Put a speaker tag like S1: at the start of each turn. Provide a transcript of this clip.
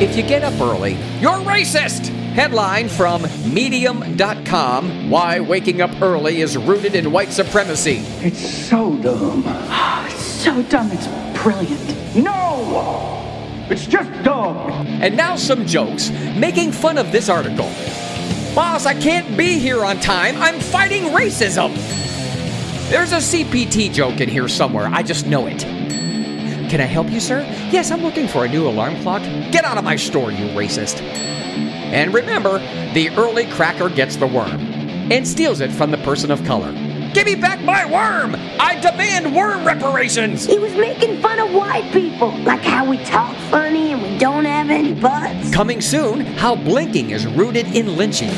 S1: If you get up early, you're racist! Headline from Medium.com Why waking up early is rooted in white supremacy.
S2: It's so dumb.
S3: Oh, it's so dumb, it's brilliant.
S2: No! It's just dumb.
S1: And now some jokes making fun of this article. Boss, I can't be here on time. I'm fighting racism. There's a CPT joke in here somewhere. I just know it. Can I help you, sir? Yes, I'm looking for a new alarm clock. Get out of my store, you racist. And remember, the early cracker gets the worm and steals it from the person of color. Give me back my worm! I demand worm reparations!
S4: He was making fun of white people, like how we talk funny and we don't have any butts.
S1: Coming soon, how blinking is rooted in lynching.